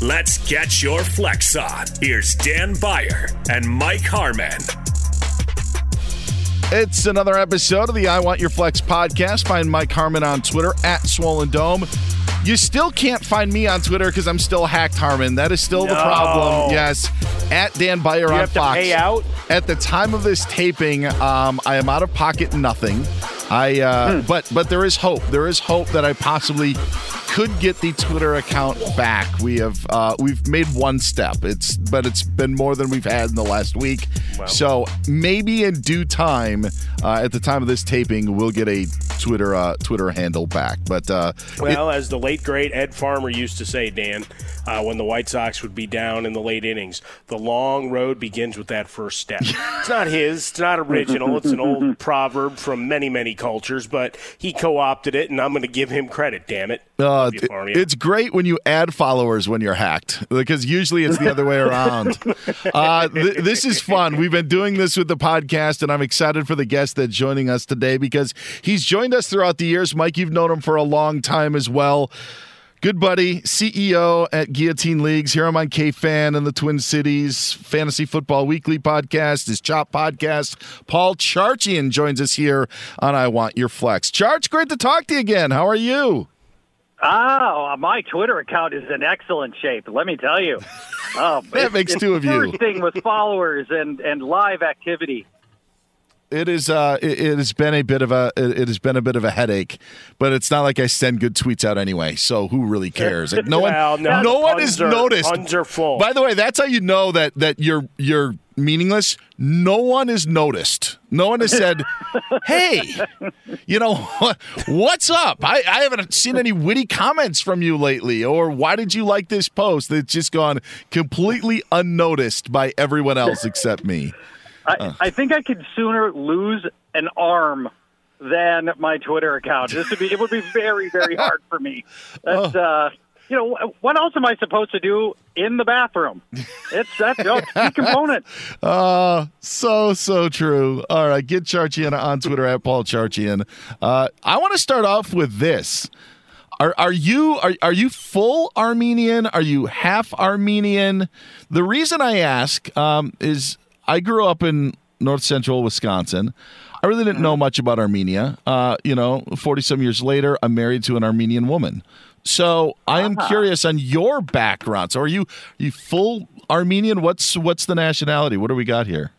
let's get your flex on. Here's Dan Beyer and Mike Harmon. It's another episode of the I Want Your Flex podcast. Find Mike Harmon on Twitter at Swollen Dome. You still can't find me on Twitter because I'm still hacked, Harmon. That is still the problem. Yes, at Dan Beyer You on have to Fox. pay out? At the time of this taping, um, I am out of pocket nothing. I uh, Hmm. but but there is hope. There is hope that I possibly could get the Twitter account back. We have uh, we've made one step. It's but it's been more than we've had in the last week. So maybe in due time, uh, at the time of this taping, we'll get a Twitter uh, Twitter handle back. But uh, Well, as the late great Ed Farmer used to say, Dan, uh, when the White Sox would be down in the late innings, the long road begins with that first step. it's not his, it's not original, it's an old proverb from many, many cultures, but he co opted it, and I'm going to give him credit, damn it. Uh, It- it's great when you add followers when you're hacked because usually it's the other way around. Uh, th- this is fun. We've been doing this with the podcast, and I'm excited for the guest that's joining us today because he's joined us throughout the years. Mike, you've known him for a long time as well. Good buddy, CEO at Guillotine Leagues. Here I'm on KFAN in the Twin Cities Fantasy Football Weekly podcast, his Chop podcast. Paul Charchian joins us here on I Want Your Flex. Charch, great to talk to you again. How are you? Oh, my Twitter account is in excellent shape. Let me tell you. Oh, That makes two of you. bursting with followers and and live activity. It is. Uh, it, it has been a bit of a. It, it has been a bit of a headache, but it's not like I send good tweets out anyway. So who really cares? Like, no one. Well, no, no one is noticed. full. By the way, that's how you know that that you're you're meaningless. No one is noticed. No one has said, "Hey, you know what's up?" I, I haven't seen any witty comments from you lately, or "Why did you like this post?" It's just gone completely unnoticed by everyone else except me. I, I think I could sooner lose an arm than my Twitter account. This would be it would be very very hard for me. That's uh, you know what else am I supposed to do in the bathroom? It's that's you know, a key component. Uh, so, so true. All right, get Charchian on Twitter at Paul Charchian. Uh, I want to start off with this. Are, are you are, are you full Armenian? Are you half Armenian? The reason I ask um, is I grew up in north central Wisconsin. I really didn't know much about Armenia. Uh, you know, 40 some years later, I'm married to an Armenian woman. So I am curious on your background. So are you are you full Armenian? What's what's the nationality? What do we got here?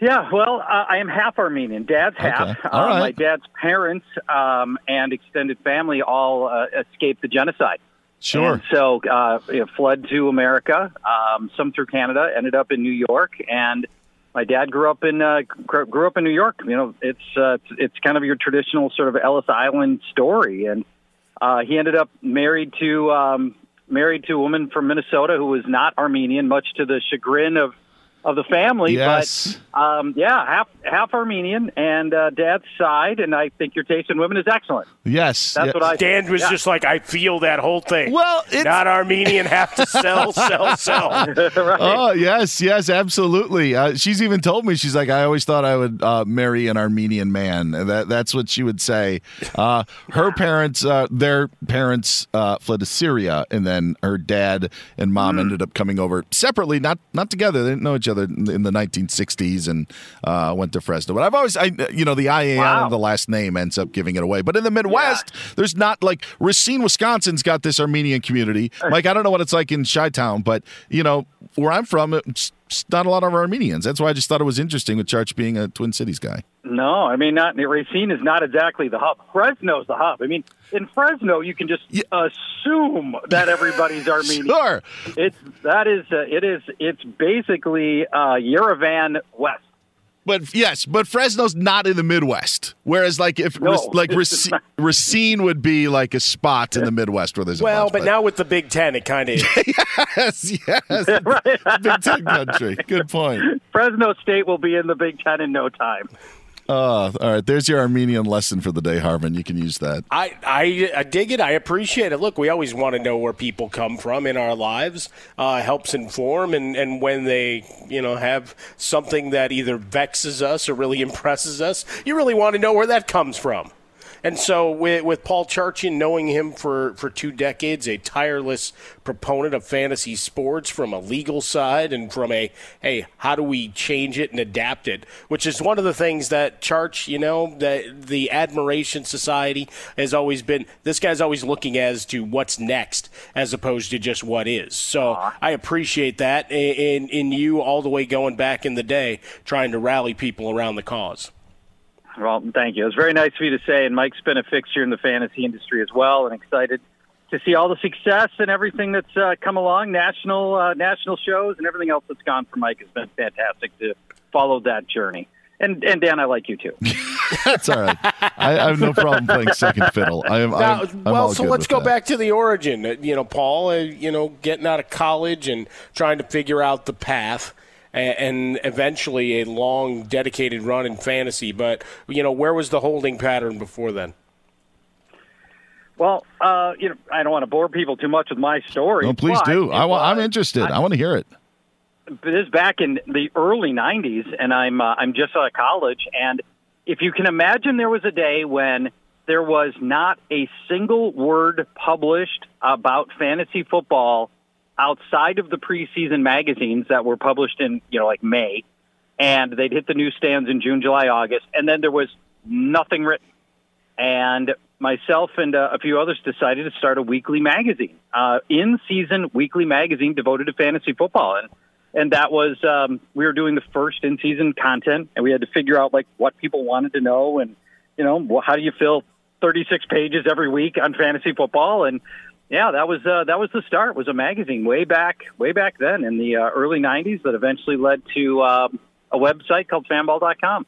Yeah, well, uh, I am half Armenian. Dad's half. Okay. All Uh, right. My dad's parents um, and extended family all uh, escaped the genocide. Sure. And so uh, fled to America, um, some through Canada, ended up in New York, and my dad grew up in uh, grew up in New York. You know, it's uh, it's, kind of your traditional sort of Ellis Island story, and uh, he ended up married to um, married to a woman from Minnesota who was not Armenian, much to the chagrin of of the family. Yes. But um, yeah, half half Armenian and uh, dad's side, and I think your taste in women is excellent. Yes. That's yeah. what I. Dan was yeah. just like, I feel that whole thing. Well, it's- not Armenian, have to sell, sell, sell. right. Oh yes, yes, absolutely. Uh, she's even told me she's like, I always thought I would uh, marry an Armenian man. That that's what she would say. Uh, her parents, uh, their parents, uh, fled to Syria, and then her dad and mom Hmm. ended up coming over separately, not not together. They didn't know each other in in the 1960s, and uh, went to Fresno. But I've always, I you know, the IAN Wow. the last name ends up giving it away. But in the Midwest, there's not like Racine, Wisconsin's got this Armenian community. Like I don't know what it's like in Chi Town, but you know where I'm from, it's not a lot of Armenians. That's why I just thought it was interesting with Charch being a Twin Cities guy. No, I mean, not Racine is not exactly the hub. Fresno's the hub. I mean, in Fresno, you can just assume that everybody's Armenian. Sure. It's that is uh, it is it's basically uh, Yerevan West. But yes, but Fresno's not in the Midwest. Whereas, like if No, like it's Racine, Racine would be like a spot in the Midwest where there's a Well, bunch, but now with the Big Ten, it kind of is. yes, yes, Big Ten country. Good point. Fresno State will be in the Big Ten in no time. Uh, all right, there's your Armenian lesson for the day, Harmon. You can use that. I, I I dig it. I appreciate it. Look, we always want to know where people come from in our lives. Uh, helps inform, and, and when they you know have something that either vexes us or really impresses us, you really want to know where that comes from. And so, with, with Paul Charchian, knowing him for, for two decades, a tireless proponent of fantasy sports from a legal side and from a, hey, how do we change it and adapt it? Which is one of the things that Charch, you know, that the Admiration Society has always been, this guy's always looking as to what's next as opposed to just what is. So I appreciate that in, in you all the way going back in the day, trying to rally people around the cause. Well, thank you. It was very nice of you to say. And Mike's been a fixture in the fantasy industry as well, and excited to see all the success and everything that's uh, come along, national uh, national shows and everything else that's gone for Mike has been fantastic to follow that journey. And and Dan, I like you too. That's all right. I, I have no problem playing second fiddle. I am. Now, I'm, I'm well, so let's go that. back to the origin. Uh, You know, Paul, uh, you know, getting out of college and trying to figure out the path. A- And eventually, a long, dedicated run in fantasy. But you know, where was the holding pattern before then? Well, uh, you know, I don't want to bore people too much with my story. No, please do. it I want. I'm was- interested. I, want to hear it. this is back in the early '90s, and I'm uh, I'm just out of college. And if you can imagine, there was a day when there was not a single word published about fantasy football outside of the preseason magazines that were published in you know like May, and they'd hit the newsstands in June, July, August, and then there was nothing written. And myself and uh, a few others decided to start a weekly magazine, uh, in season weekly magazine devoted to fantasy football. And and that was um, we were doing the first in season content, and we had to figure out like what people wanted to know, and you know, how do you fill 36 pages every week on fantasy football, and yeah, that was uh, that was the start. Was a magazine way back, way back then in the uh, early '90s that eventually led to um, a website called Fanball.com.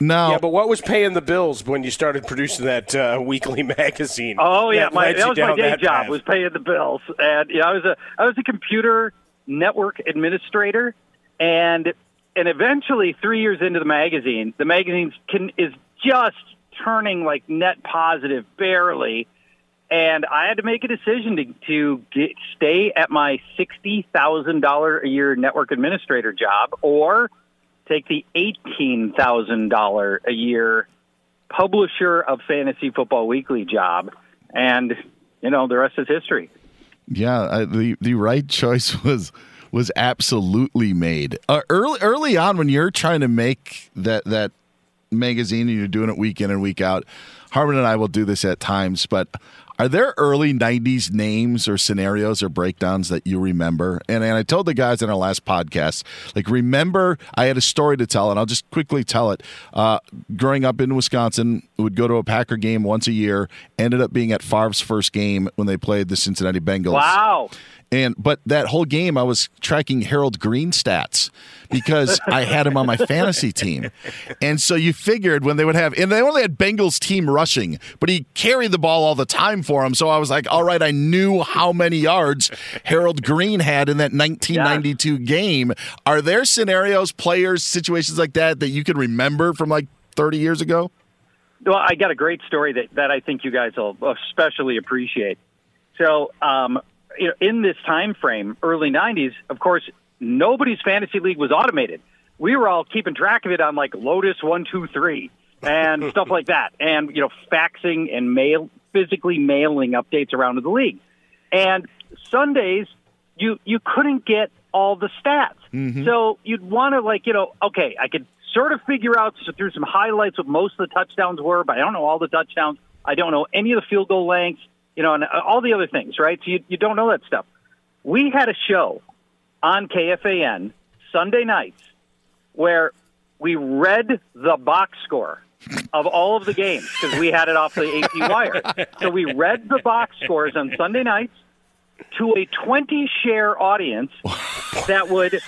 No. Yeah, but what was paying the bills when you started producing that uh, weekly magazine? Oh yeah, that my, that was my day job path? was paying the bills, and yeah, I was a I was a computer network administrator, and and eventually three years into the magazine, the magazine can is just turning like net positive barely, and I had to make a decision to to get, stay at my sixty thousand dollar a year network administrator job or take the eighteen thousand dollar a year publisher of Fantasy Football Weekly job, and you know the rest is history. Yeah, the the right choice was was absolutely made uh, early early on when you're trying to make that that magazine and you're doing it week in and week out. Harmon and I will do this at times, but are there early '90s names or scenarios or breakdowns that you remember? And, and I told the guys in our last podcast, like, remember, I had a story to tell, and I'll just quickly tell it. Uh, growing up in Wisconsin, would go to a Packer game once a year. Ended up being at Favre's first game when they played the Cincinnati Bengals. Wow. And but that whole game, I was tracking Harold Green stats because I had him on my fantasy team. And so you figured when they would have, and they only had Bengals team rushing, but he carried the ball all the time for him. So I was like, all right, I knew how many yards Harold Green had in that 1992 game. Are there scenarios, players, situations like that that you can remember from like 30 years ago? Well, I got a great story that, that I think you guys will especially appreciate. So, um, you know, in this time frame, early '90s, of course, nobody's fantasy league was automated. We were all keeping track of it on like Lotus one two three and stuff like that, and you know, faxing and mail, physically mailing updates around to the league. And Sundays, you you couldn't get all the stats, mm-hmm. so you'd want to like you know, okay, I could sort of figure out through some highlights what most of the touchdowns were, but I don't know all the touchdowns. I don't know any of the field goal lengths, you know, and uh, all the other things, right? So you, you don't know that stuff. We had a show on KFAN Sunday nights where we read the box score of all of the games because we had it off the AP wire. So we read the box scores on Sunday nights to a 20 share audience that would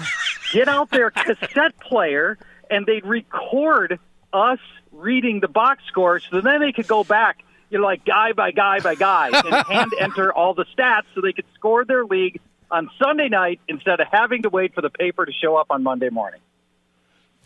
get out their cassette player and they'd record us reading the box scores so then they could go back you know like guy by guy by guy and hand enter all the stats so they could score their league on Sunday night instead of having to wait for the paper to show up on Monday morning.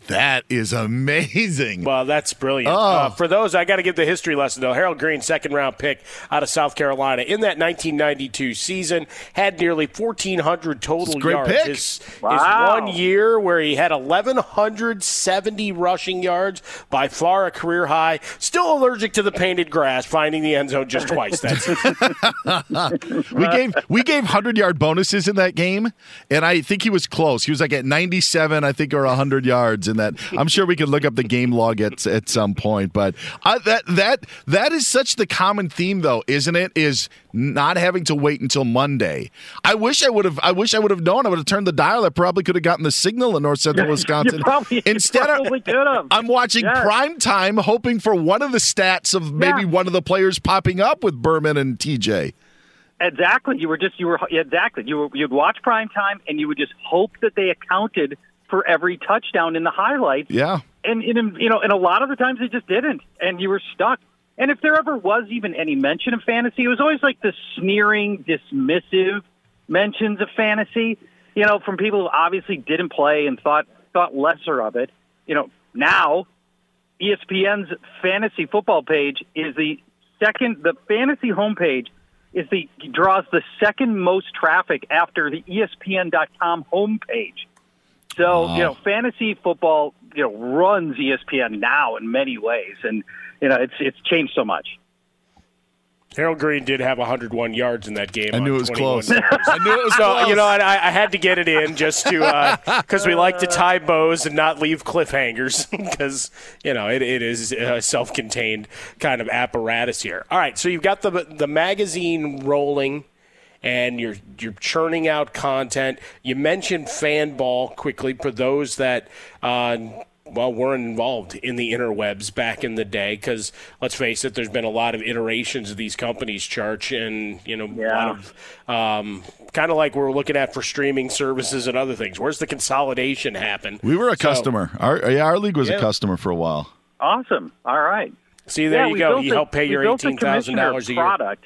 That is amazing. Well, that's brilliant. Oh. Uh, for those, I got to give the history lesson though. Harold Green, second round pick out of South Carolina in that 1992 season, had nearly 1,400 total a great yards. pick. His, Wow. his one year where he had 1,170 rushing yards, by far a career high. Still allergic to the painted grass, finding the end zone just twice. That's it. we gave we gave hundred yard bonuses in that game, and I think he was close. He was like at ninety seven, I think, or hundred yards in that. I'm sure we could look up the game log at at some point. But I, that that that is such the common theme, though, isn't it? Is not having to wait until Monday. I wish I would have. I wish I would have known. I would have turned the dial. I probably could have gotten the signal in North Central Wisconsin. probably- Instead, could. I'm watching Yes. prime time, hoping for one of the stats of maybe Yeah. one of the players popping up with Berman and TJ. Exactly. You were just you were exactly you were you'd watch prime time and you would just hope that they accounted for every touchdown in the highlights. Yeah. And, and you know, and a lot of the times they just didn't, and you were stuck. And if there ever was even any mention of fantasy, it was always like the sneering, dismissive mentions of fantasy. You know, from people who obviously didn't play and thought thought lesser of it. You know, now ESPN's fantasy football page is the second. The fantasy homepage is the draws the second most traffic after the ESPN.com homepage. So you know, fantasy football you know runs ESPN now in many ways, and you know it's it's changed so much. Harold Green did have 101 yards in that game. I knew it was 21 close. carries. I knew it was So close. you know, and I, I had to get it in just to uh, because we like to tie bows and not leave cliffhangers because you know it, it is a self-contained kind of apparatus here. All right, so you've got the the magazine rolling, and you're you're churning out content. You mentioned Fanball quickly for those that uh, well, weren't involved in the interwebs back in the day because let's face it, there's been a lot of iterations of these companies, Charch, and you know, Yeah. a lot of um, kind of like we're looking at for streaming services and other things. Where's the consolidation happen? We were a So- customer. Our yeah, our league was Yeah. a customer for a while. Awesome. All right. See, there Yeah, you go. You a- help pay your built a eighteen thousand dollars a year. Product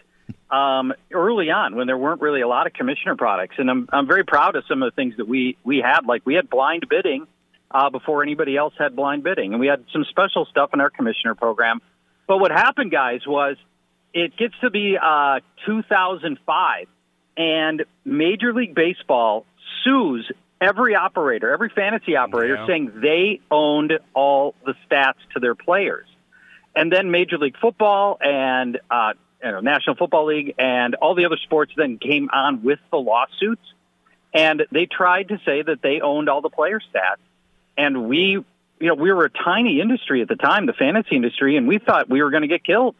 um, early on when there weren't really a lot of commissioner products, and I'm I'm very proud of some of the things that we we had. Like we had blind bidding uh, before anybody else had blind bidding, and we had some special stuff in our commissioner program. But what happened, guys, was it gets to be uh, 2005, and Major League Baseball sues every operator, every fantasy operator, Yeah. saying they owned all the stats to their players. And then Major League Football and uh, know, National Football League and all the other sports then came on with the lawsuits, and they tried to say that they owned all the player stats. And we, you know, we were a tiny industry at the time, the fantasy industry, and we thought we were going to get killed.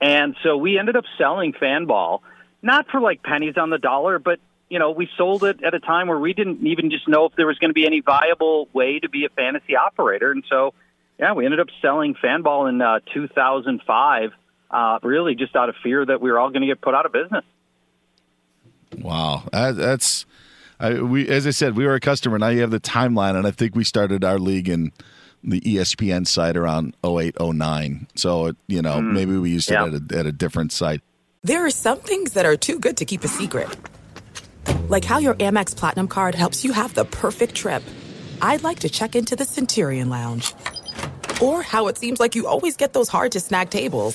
And so we ended up selling Fanball, not for like pennies on the dollar, but you know, we sold it at a time where we didn't even just know if there was going to be any viable way to be a fantasy operator. And so, yeah, we ended up selling Fanball in uh, 2005, uh, really just out of fear that we were all going to get put out of business. Wow, that, that's I, we. As I said, we were a customer. Now you have the timeline, and I think we started our league in the ESPN site around 08, 09. So it, you know, maybe we used Yeah. it at a, at a different site. There are some things that are too good to keep a secret. Like how your Amex Platinum card helps you have the perfect trip. I'd like to check into the Centurion Lounge. Or how it seems like you always get those hard to snag tables.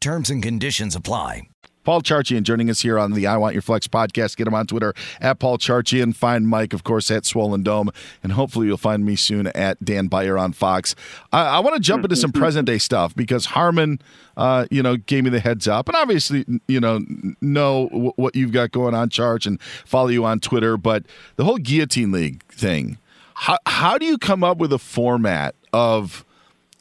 Terms and conditions apply. Paul Charchian joining us here on the I Want Your Flex podcast. Get him on Twitter at Paul Charchian. Find Mike, of course, at Swollen Dome. And hopefully you'll find me soon at Dan Beyer on Fox. I, I want to jump into some present day stuff because Harmon, uh, you know, gave me the heads up. And obviously, you know, know w- what you've got going on, Charch, and follow you on Twitter. But the whole Guillotine League thing, how, how do you come up with a format of –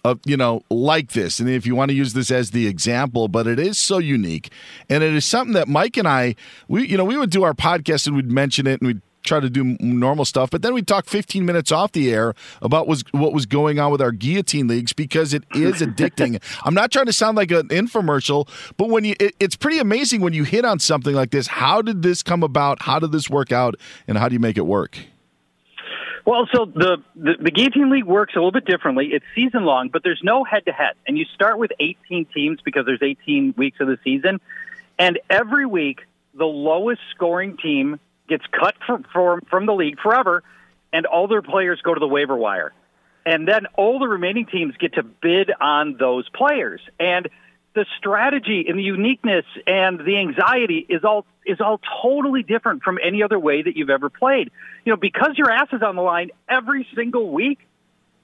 of you know like this. And if you want to use this as the example but it is so unique. And it is something that mike and i we you know we would do our podcast and we'd mention it and we'd try to do normal stuff. But then we'd talk 15 minutes off the air about was what was going on with our guillotine leagues because it is addicting. I'm not trying to sound like an infomercial but when you it, it's pretty amazing when you hit on something like this. How did this come about? How did this work out? And how do you make it work well, so the, the, the Guillotine League works a little bit differently. It's season long, but there's no head to head. And you start with 18 teams because there's 18 weeks of the season. And every week, the lowest scoring team gets cut from, from, from the league forever, and all their players go to the waiver wire. And then all the remaining teams get to bid on those players. And the strategy and the uniqueness and the anxiety is all is all totally different from any other way that you've ever played. You know, because your ass is on the line every single week,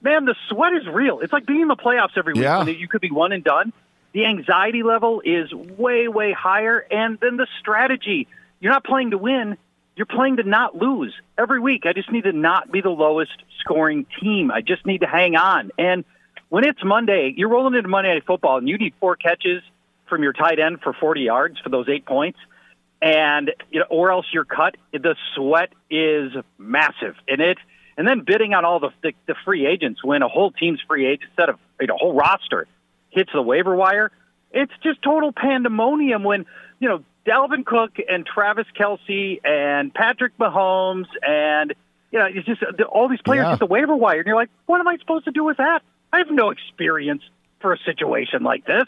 man, the sweat is real. It's like being in the playoffs every week Yeah. when you could be one and done. The anxiety level is way, way higher. And then the strategy, you're not playing to win, you're playing to not lose. Every week, I just need to not be the lowest scoring team. I just need to hang on. And when it's Monday, you're rolling into Monday Night Football and you need four catches from your tight end for 40 yards for those eight points and you know, or else you're cut. The sweat is massive, and it, and then bidding on all the, the the free agents when a whole team's free agent instead of you know, a whole roster hits the waiver wire. It's just total pandemonium when you know Dalvin Cook and Travis Kelce and Patrick Mahomes and you know it's just all these players Yeah. hit the waiver wire, and you're like, what am I supposed to do with that? I have no experience for a situation like this.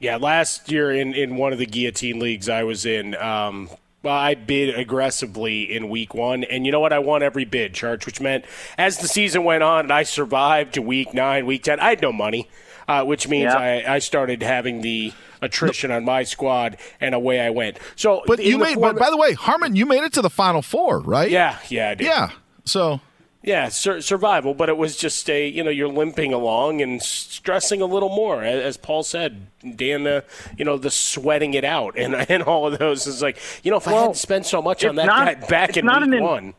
Yeah, last year in, in one of the guillotine leagues I was in, um, well, I bid aggressively in week one, and you know what? I won every bid, Charch, which meant as the season went on and I survived to week nine, week ten, I had no money, uh, which means Yeah. I, I started having the attrition on my squad, and away I went. So, but you made form- but by the way harmon you made it to the final four right Yeah, yeah, I did. yeah so Yeah, sur- survival, but it was just a you know you're limping along and stressing a little more, as, as Paul said. Dan, uh, you know the sweating it out and and all of those is like you know if I Well, hadn't spent so much on that not- guy back in week in- one.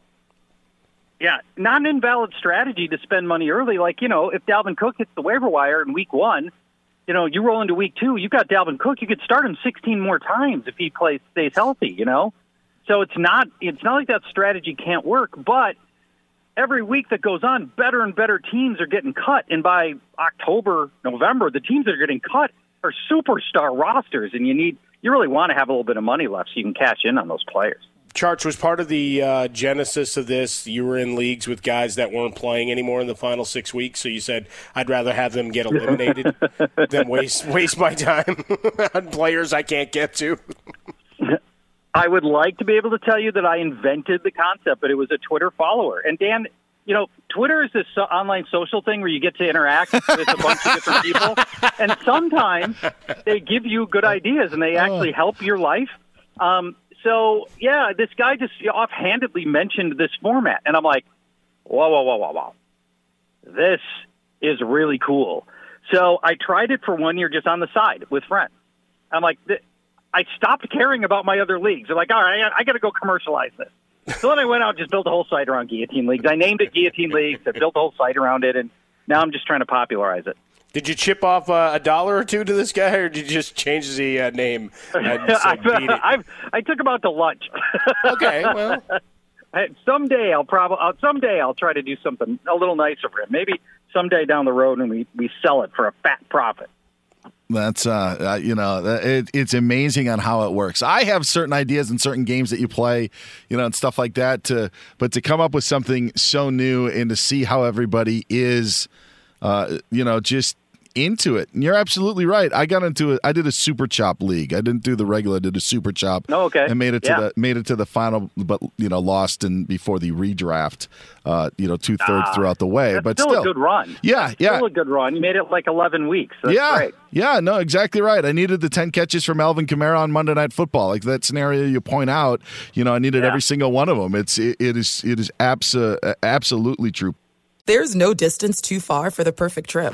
Yeah, not an invalid strategy to spend money early. Like, you know, if Dalvin Cook hits the waiver wire in week one, you know, you roll into week two, you've got Dalvin Cook, you could start him 16 more times if he plays, stays healthy, you know? So it's not, it's not like that strategy can't work, but every week that goes on, better and better teams are getting cut. And by October, November, the teams that are getting cut are superstar rosters. And you need, you really want to have a little bit of money left so you can cash in on those players. Charch was part of the uh, genesis of this. You were in leagues with guys that weren't playing anymore in the final six weeks, so you said I'd rather have them get eliminated than waste waste my time on players I can't get to. I would like to be able to tell you that I invented the concept, but it was a Twitter follower. And Dan, you know, Twitter is this so- online social thing where you get to interact with a bunch of different people, and sometimes they give you good ideas and they actually help your life. Um, so yeah, this guy just offhandedly mentioned this format, and I'm like, whoa, whoa, whoa, whoa, whoa, this is really cool. So I tried it for one year just on the side with friends. I'm like, I stopped caring about my other leagues. They're like, all right, I, I got to go commercialize this. So then I went out and just built a whole site around Guillotine Leagues. I named it Guillotine Leagues. I built a whole site around it, and now I'm just trying to popularize it. Did you chip off uh, a dollar or two to this guy, or did you just change the uh, name? I. I've, I took him out to lunch. Okay, well. Someday I'll probably uh, someday I'll try to do something a little nicer for him. Maybe someday down the road, and we we sell it for a fat profit. That's uh, uh you know it, it's amazing on how it works. I have certain ideas and certain games that you play, you know, and stuff like that. To but to come up with something so new and to see how everybody is, uh, you know, just into it. And you're absolutely right. I got into it. I did a super chop league. I didn't do the regular. I did a super chop. Oh, okay. And made it to Yeah. the made it to the final, but you know, lost in before the redraft. Uh, you know, two thirds Ah, throughout the way. That's but still, still, a good run. Yeah, yeah. Still a good run. You made it like 11 weeks. That's yeah, great. yeah, no, exactly right. I needed the ten catches from Alvin Kamara on Monday Night Football. Like that scenario you point out, you know, I needed Yeah. every single one of them. It's it, it is it is abso- absolutely true. There's no distance too far for the perfect trip.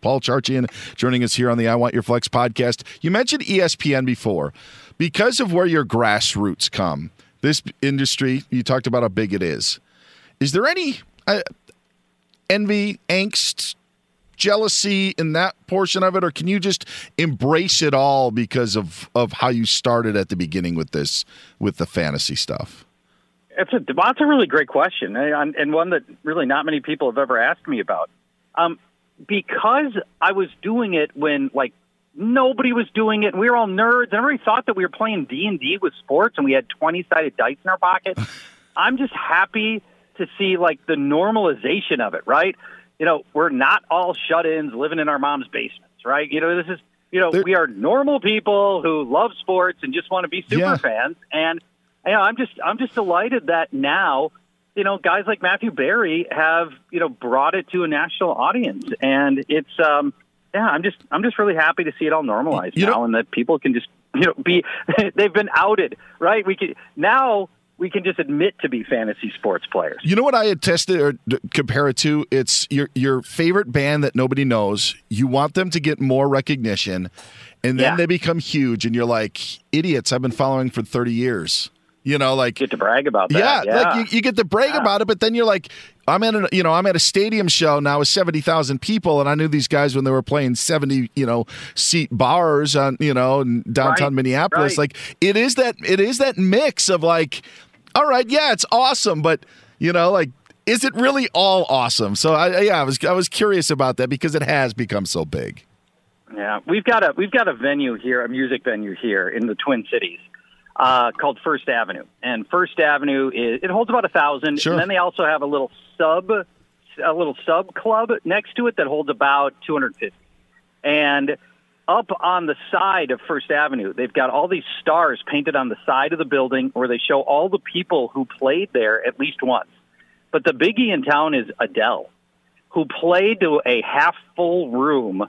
Paul Charchian joining us here on the I Want Your Flex podcast. You mentioned ESPN before. Because of where your grassroots come, this industry, you talked about how big it is. Is there any uh, envy, angst, jealousy in that portion of it, or can you just embrace it all because of, of how you started at the beginning with this, with the fantasy stuff? It's a that's a really great question, and, and one that really not many people have ever asked me about. Um, because I was doing it when like nobody was doing it, and we were all nerds, and everybody thought that we were playing D and D with sports, and we had twenty sided dice in our pocket. I'm just happy to see like the normalization of it, right? You know, we're not all shut-ins living in our mom's basements, right? You know, this is you know, we are normal people who love sports and just want to be super Yeah. fans, and you know, I'm just I'm just delighted that now, you know, guys like Matthew Berry have you know brought it to a national audience, and it's um yeah, I'm just I'm just really happy to see it all normalized You know- now, and that people can just you know be they've been outed, right? We can now we can just admit to be fantasy sports players. You know what I had tested or d- compare it to? It's your your favorite band that nobody knows. You want them to get more recognition, and then Yeah. they become huge, and you're like idiots. I've been following for thirty years. You know, like get to brag about that. Yeah, Yeah, like you, you get to brag Yeah. about it, but then you're like, I'm at a you know I'm at a stadium show now with seventy thousand people, and I knew these guys when they were playing seventy you know seat bars on you know in downtown Right, Minneapolis. right. Like it is that it is that mix of like, all right, yeah, it's awesome, but you know like. Is it really all awesome? So I, yeah, I was I was curious about that because it has become so big. Yeah, we've got a we've got a venue here, a music venue here in the Twin Cities, uh, called First Avenue. And First Avenue is it holds about a thousand. Sure. And then they also have a little sub a little sub club next to it that holds about 250. And up on the side of First Avenue, they've got all these stars painted on the side of the building where they show all the people who played there at least once. But the biggie in town is Adele, who played to a half full room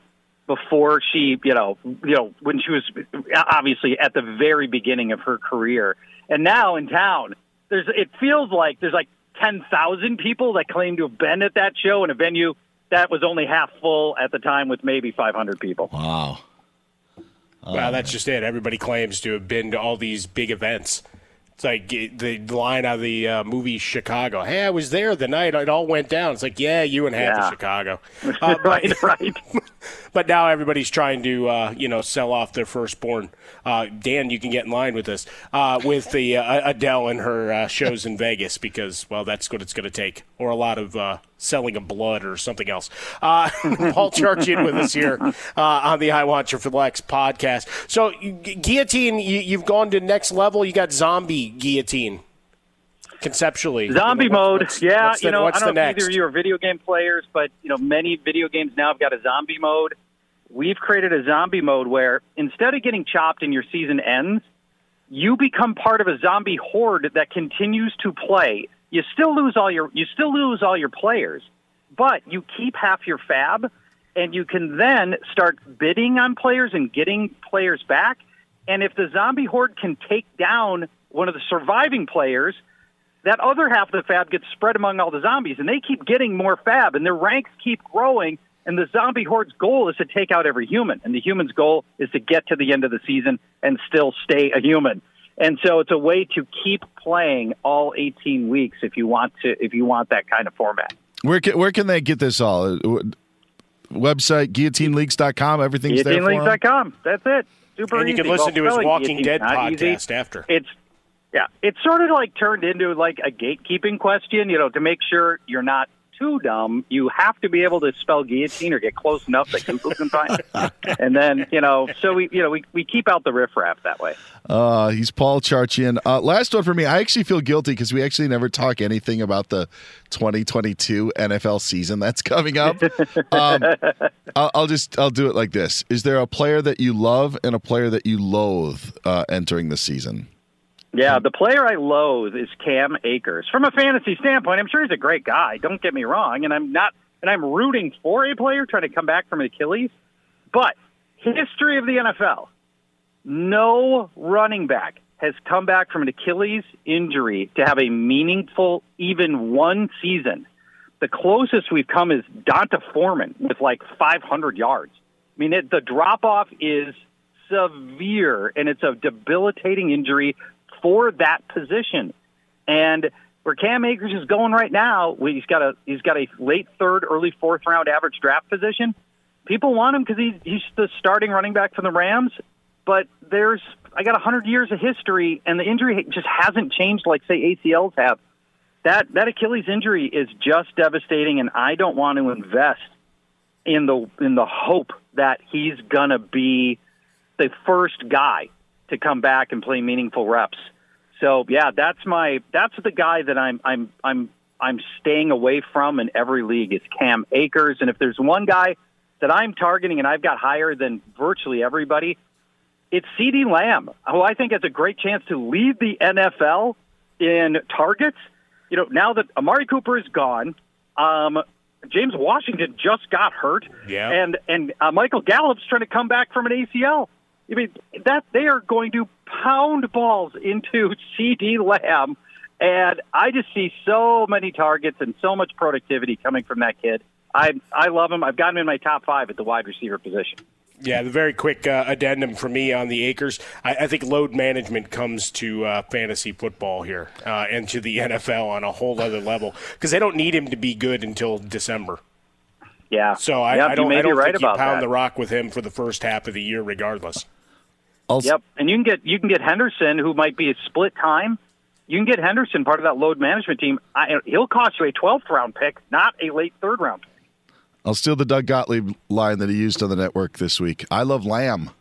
before she, you know, you know, when she was obviously at the very beginning of her career. And now in town, there's it feels like there's like 10,000 people that claim to have been at that show in a venue that was only half full at the time with maybe 500 people. Wow. Well, that's just it. Everybody claims to have been to all these big events. It's like the line out of the uh, movie Chicago. Hey, I was there the night it all went down. It's like, yeah, you and half Yeah. of Chicago. Uh, right, right. but now everybody's trying to, uh, you know, sell off their firstborn. Uh, Dan, you can get in line with this uh, with the uh, Adele and her uh, shows in Vegas because, well, that's what it's going to take, or a lot of uh, selling of blood or something else. Uh, Paul Charchian with us here uh, on the I Want Your Flex podcast. So, gu- guillotine, you, you've gone to next level. You got zombie guillotine. Conceptually, Zombie You know, mode, what's- yeah. what's the- you know, I don't know if either of you are video game players, but you know, many video games now have got a zombie mode. We've created a zombie mode where instead of getting chopped and your season ends, you become part of a zombie horde that continues to play. You still lose all your you still lose all your players, but you keep half your fab, and you can then start bidding on players and getting players back. And if the zombie horde can take down one of the surviving players, that other half of the fab gets spread among all the zombies, and they keep getting more fab, and their ranks keep growing. And the zombie horde's goal is to take out every human, and the human's goal is to get to the end of the season and still stay a human. And so it's a way to keep playing all 18 weeks if you want to if you want that kind of format. Where can, where can they get this all? Website guillotineleagues.com. Everything's there for 'em? GuillotineLeagues.com. That's it. Super And you easy. can listen Well, to his Walking guillotine's Dead not easy. podcast after. It's yeah, it's sort of like turned into like a gatekeeping question. You know, to make sure you're not too dumb, you have to be able to spell guillotine or get close enough that Google can find it. and then you know, so we you know we, we keep out the riffraff that way. Uh, he's Paul Charchian. Uh, last one for me. I actually feel guilty because we actually never talk anything about the 2022 NFL season that's coming up. Um, I'll, I'll just I'll do it like this: Is there a player that you love and a player that you loathe uh, entering the season? Yeah, the player I loathe is Cam Akers. From a fantasy standpoint, I'm sure he's a great guy. Don't get me wrong, and I'm not, and I'm rooting for a player trying to come back from an Achilles. But history of the NFL, no running back has come back from an Achilles injury to have a meaningful, even one season. The closest we've come is D'Onta Foreman with like 500 yards. I mean, it, the drop off is severe, and it's a debilitating injury for that position. And where Cam Akers is going right now, he's got a he's got a late third, early fourth round average draft position. People want him because he's he's the starting running back for the Rams. But there's I got a hundred years of history, and the injury just hasn't changed like say ACLs have. That that Achilles injury is just devastating, and I don't want to invest in the in the hope that he's gonna be the first guy to come back and play meaningful reps. So yeah, that's my that's the guy that I'm I'm I'm I'm staying away from in every league is Cam Akers. And if there's one guy that I'm targeting and I've got higher than virtually everybody, it's CeeDee Lamb, who I think has a great chance to lead the NFL in targets. You know, now that Amari Cooper is gone, um, James Washington just got hurt, Yeah. and and uh, Michael Gallup's trying to come back from an ACL. I mean that they are going to pound balls into CeeDee Lamb, and I just see so many targets and so much productivity coming from that kid. I I love him. I've got him in my top five at the wide receiver position. Yeah, the very quick uh, addendum for me on the Akers. I, I think load management comes to uh, fantasy football here uh, and to the NFL on a whole other level because they don't need him to be good until December. Yeah. So I, Yep, I don't, you may I be don't right think you about pound that. the rock with him for the first half of the year, regardless. Yep, and you can get you can get Henderson, who might be a split time. You can get Henderson part of that load management team. I, he'll cost you a 12th round pick, not a late third round. pick. I'll steal the Doug Gottlieb line that he used on the network this week. I love lamb.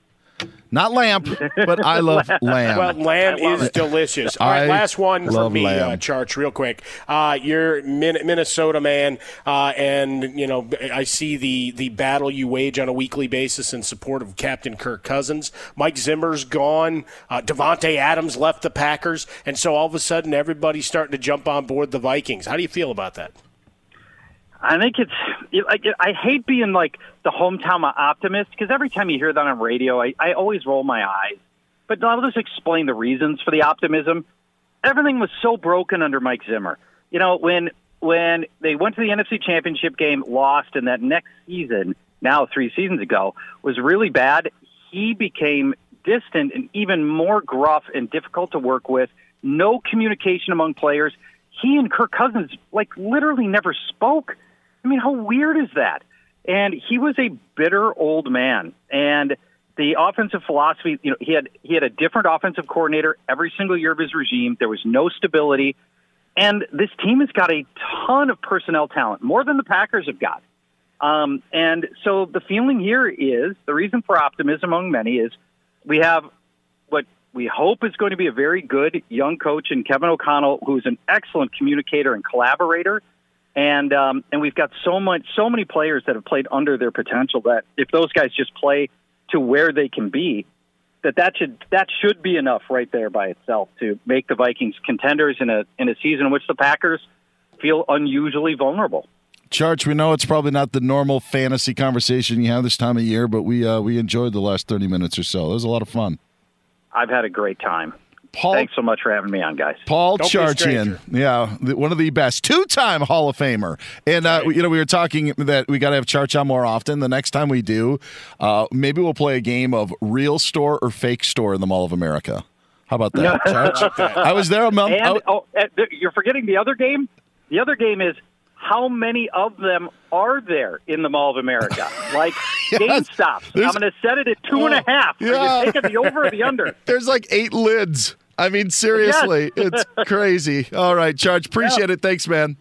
Not lamp, but I love lamb. Well, lamb is delicious. All right, I last one for me, lamb. uh, Charch, real quick. Uh, you're Min- Minnesota man, uh, and you know I see the the battle you wage on a weekly basis in support of Captain Kirk Cousins. Mike Zimmer's gone. Uh, Davante Adams left the Packers, and so all of a sudden everybody's starting to jump on board the Vikings. How do you feel about that? I think it's. It, I, I hate being like the hometown optimist because every time you hear that on radio, I, I always roll my eyes. But I'll just explain the reasons for the optimism. Everything was so broken under Mike Zimmer. You know, when when they went to the NFC Championship game, lost, and that next season, now three seasons ago, was really bad. He became distant and even more gruff and difficult to work with. No communication among players. He and Kirk Cousins like literally never spoke. I mean, how weird is that? And he was a bitter old man. And the offensive philosophy, you know, he had he had a different offensive coordinator every single year of his regime. There was no stability. And this team has got a ton of personnel talent, more than the Packers have got. Um, and so the feeling here is the reason for optimism among many is we have what we hope is going to be a very good young coach in Kevin O'Connell, who's an excellent communicator and collaborator. And um, and we've got so much, so many players that have played under their potential that if those guys just play to where they can be, that that should that should be enough right there by itself to make the Vikings contenders in a in a season in which the Packers feel unusually vulnerable. Charch, we know it's probably not the normal fantasy conversation you have this time of year, but we uh, we enjoyed the last thirty minutes or so. It was a lot of fun. I've had a great time. Paul, Thanks so much for having me on, guys. Paul Don't Charchian, yeah, one of the best, two-time Hall of Famer. And uh, you know, we were talking that we got to have Charch on more often. The next time we do, uh, maybe we'll play a game of real store or fake store in the Mall of America. How about that, Charch? I was there a month. And I- oh, uh, you're forgetting the other game. The other game is how many of them are there in the Mall of America? Like GameStop. I'm going to set it at two and a oh, half. Are Yeah. you taking the over or the under? There's like eight lids. I mean, seriously, it's crazy. All right, Charch, appreciate it. Thanks, man.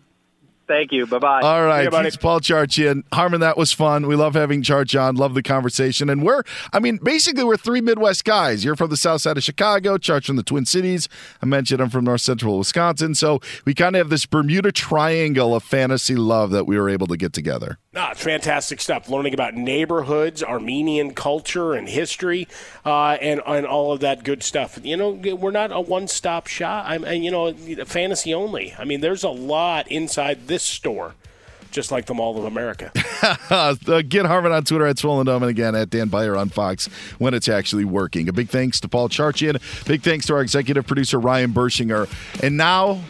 Thank you. Bye bye. All right, it's Paul Charchian. Harmon, that was fun. We love having Charch on. Love the conversation. And we're, I mean, basically, we're three Midwest guys. You're from the south side of Chicago, Charch from the Twin Cities. I mentioned I'm from north central Wisconsin. So we kind of have this Bermuda Triangle of fantasy love that we were able to get together. Ah, fantastic stuff. Learning about neighborhoods, Armenian culture and history, uh, and and all of that good stuff. You know, we're not a one-stop shop. I'm, and you know, fantasy only. I mean, there's a lot inside this store, just like the Mall of America. Uh, get Harmon on Twitter at Swollen Dome and again at Dan Beyer on Fox when it's actually working. A big thanks to Paul Charchian. Big thanks to our executive producer, Ryan Bershinger. And now,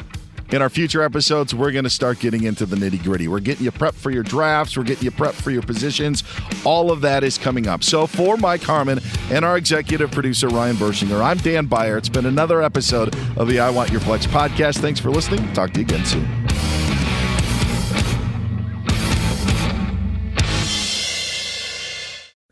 in our future episodes, we're going to start getting into the nitty gritty. We're getting you prepped for your drafts, we're getting you prepped for your positions. All of that is coming up. So, for Mike Harmon and our executive producer, Ryan Bershinger, I'm Dan Beyer. It's been another episode of the I Want Your Flex podcast. Thanks for listening. Talk to you again soon.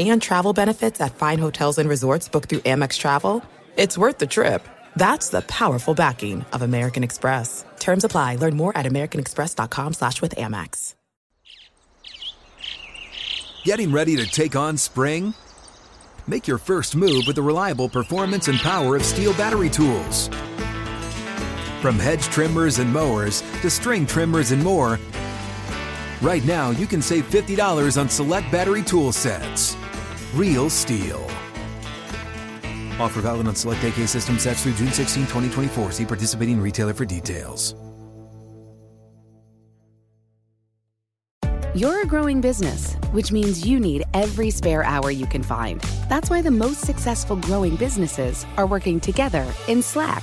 And travel benefits at fine hotels and resorts booked through Amex Travel. It's worth the trip. That's the powerful backing of American Express. Terms apply. Learn more at americanexpress.com slash with Amex. Getting ready to take on spring? Make your first move with the reliable performance and power of STIHL battery tools. From hedge trimmers and mowers to string trimmers and more, right now you can save $50 on select battery tool sets. Real STIHL. Offer valid on select AK system sets through June 16, 2024. See participating retailer for details. You're a growing business, which means you need every spare hour you can find. That's why the most successful growing businesses are working together in Slack.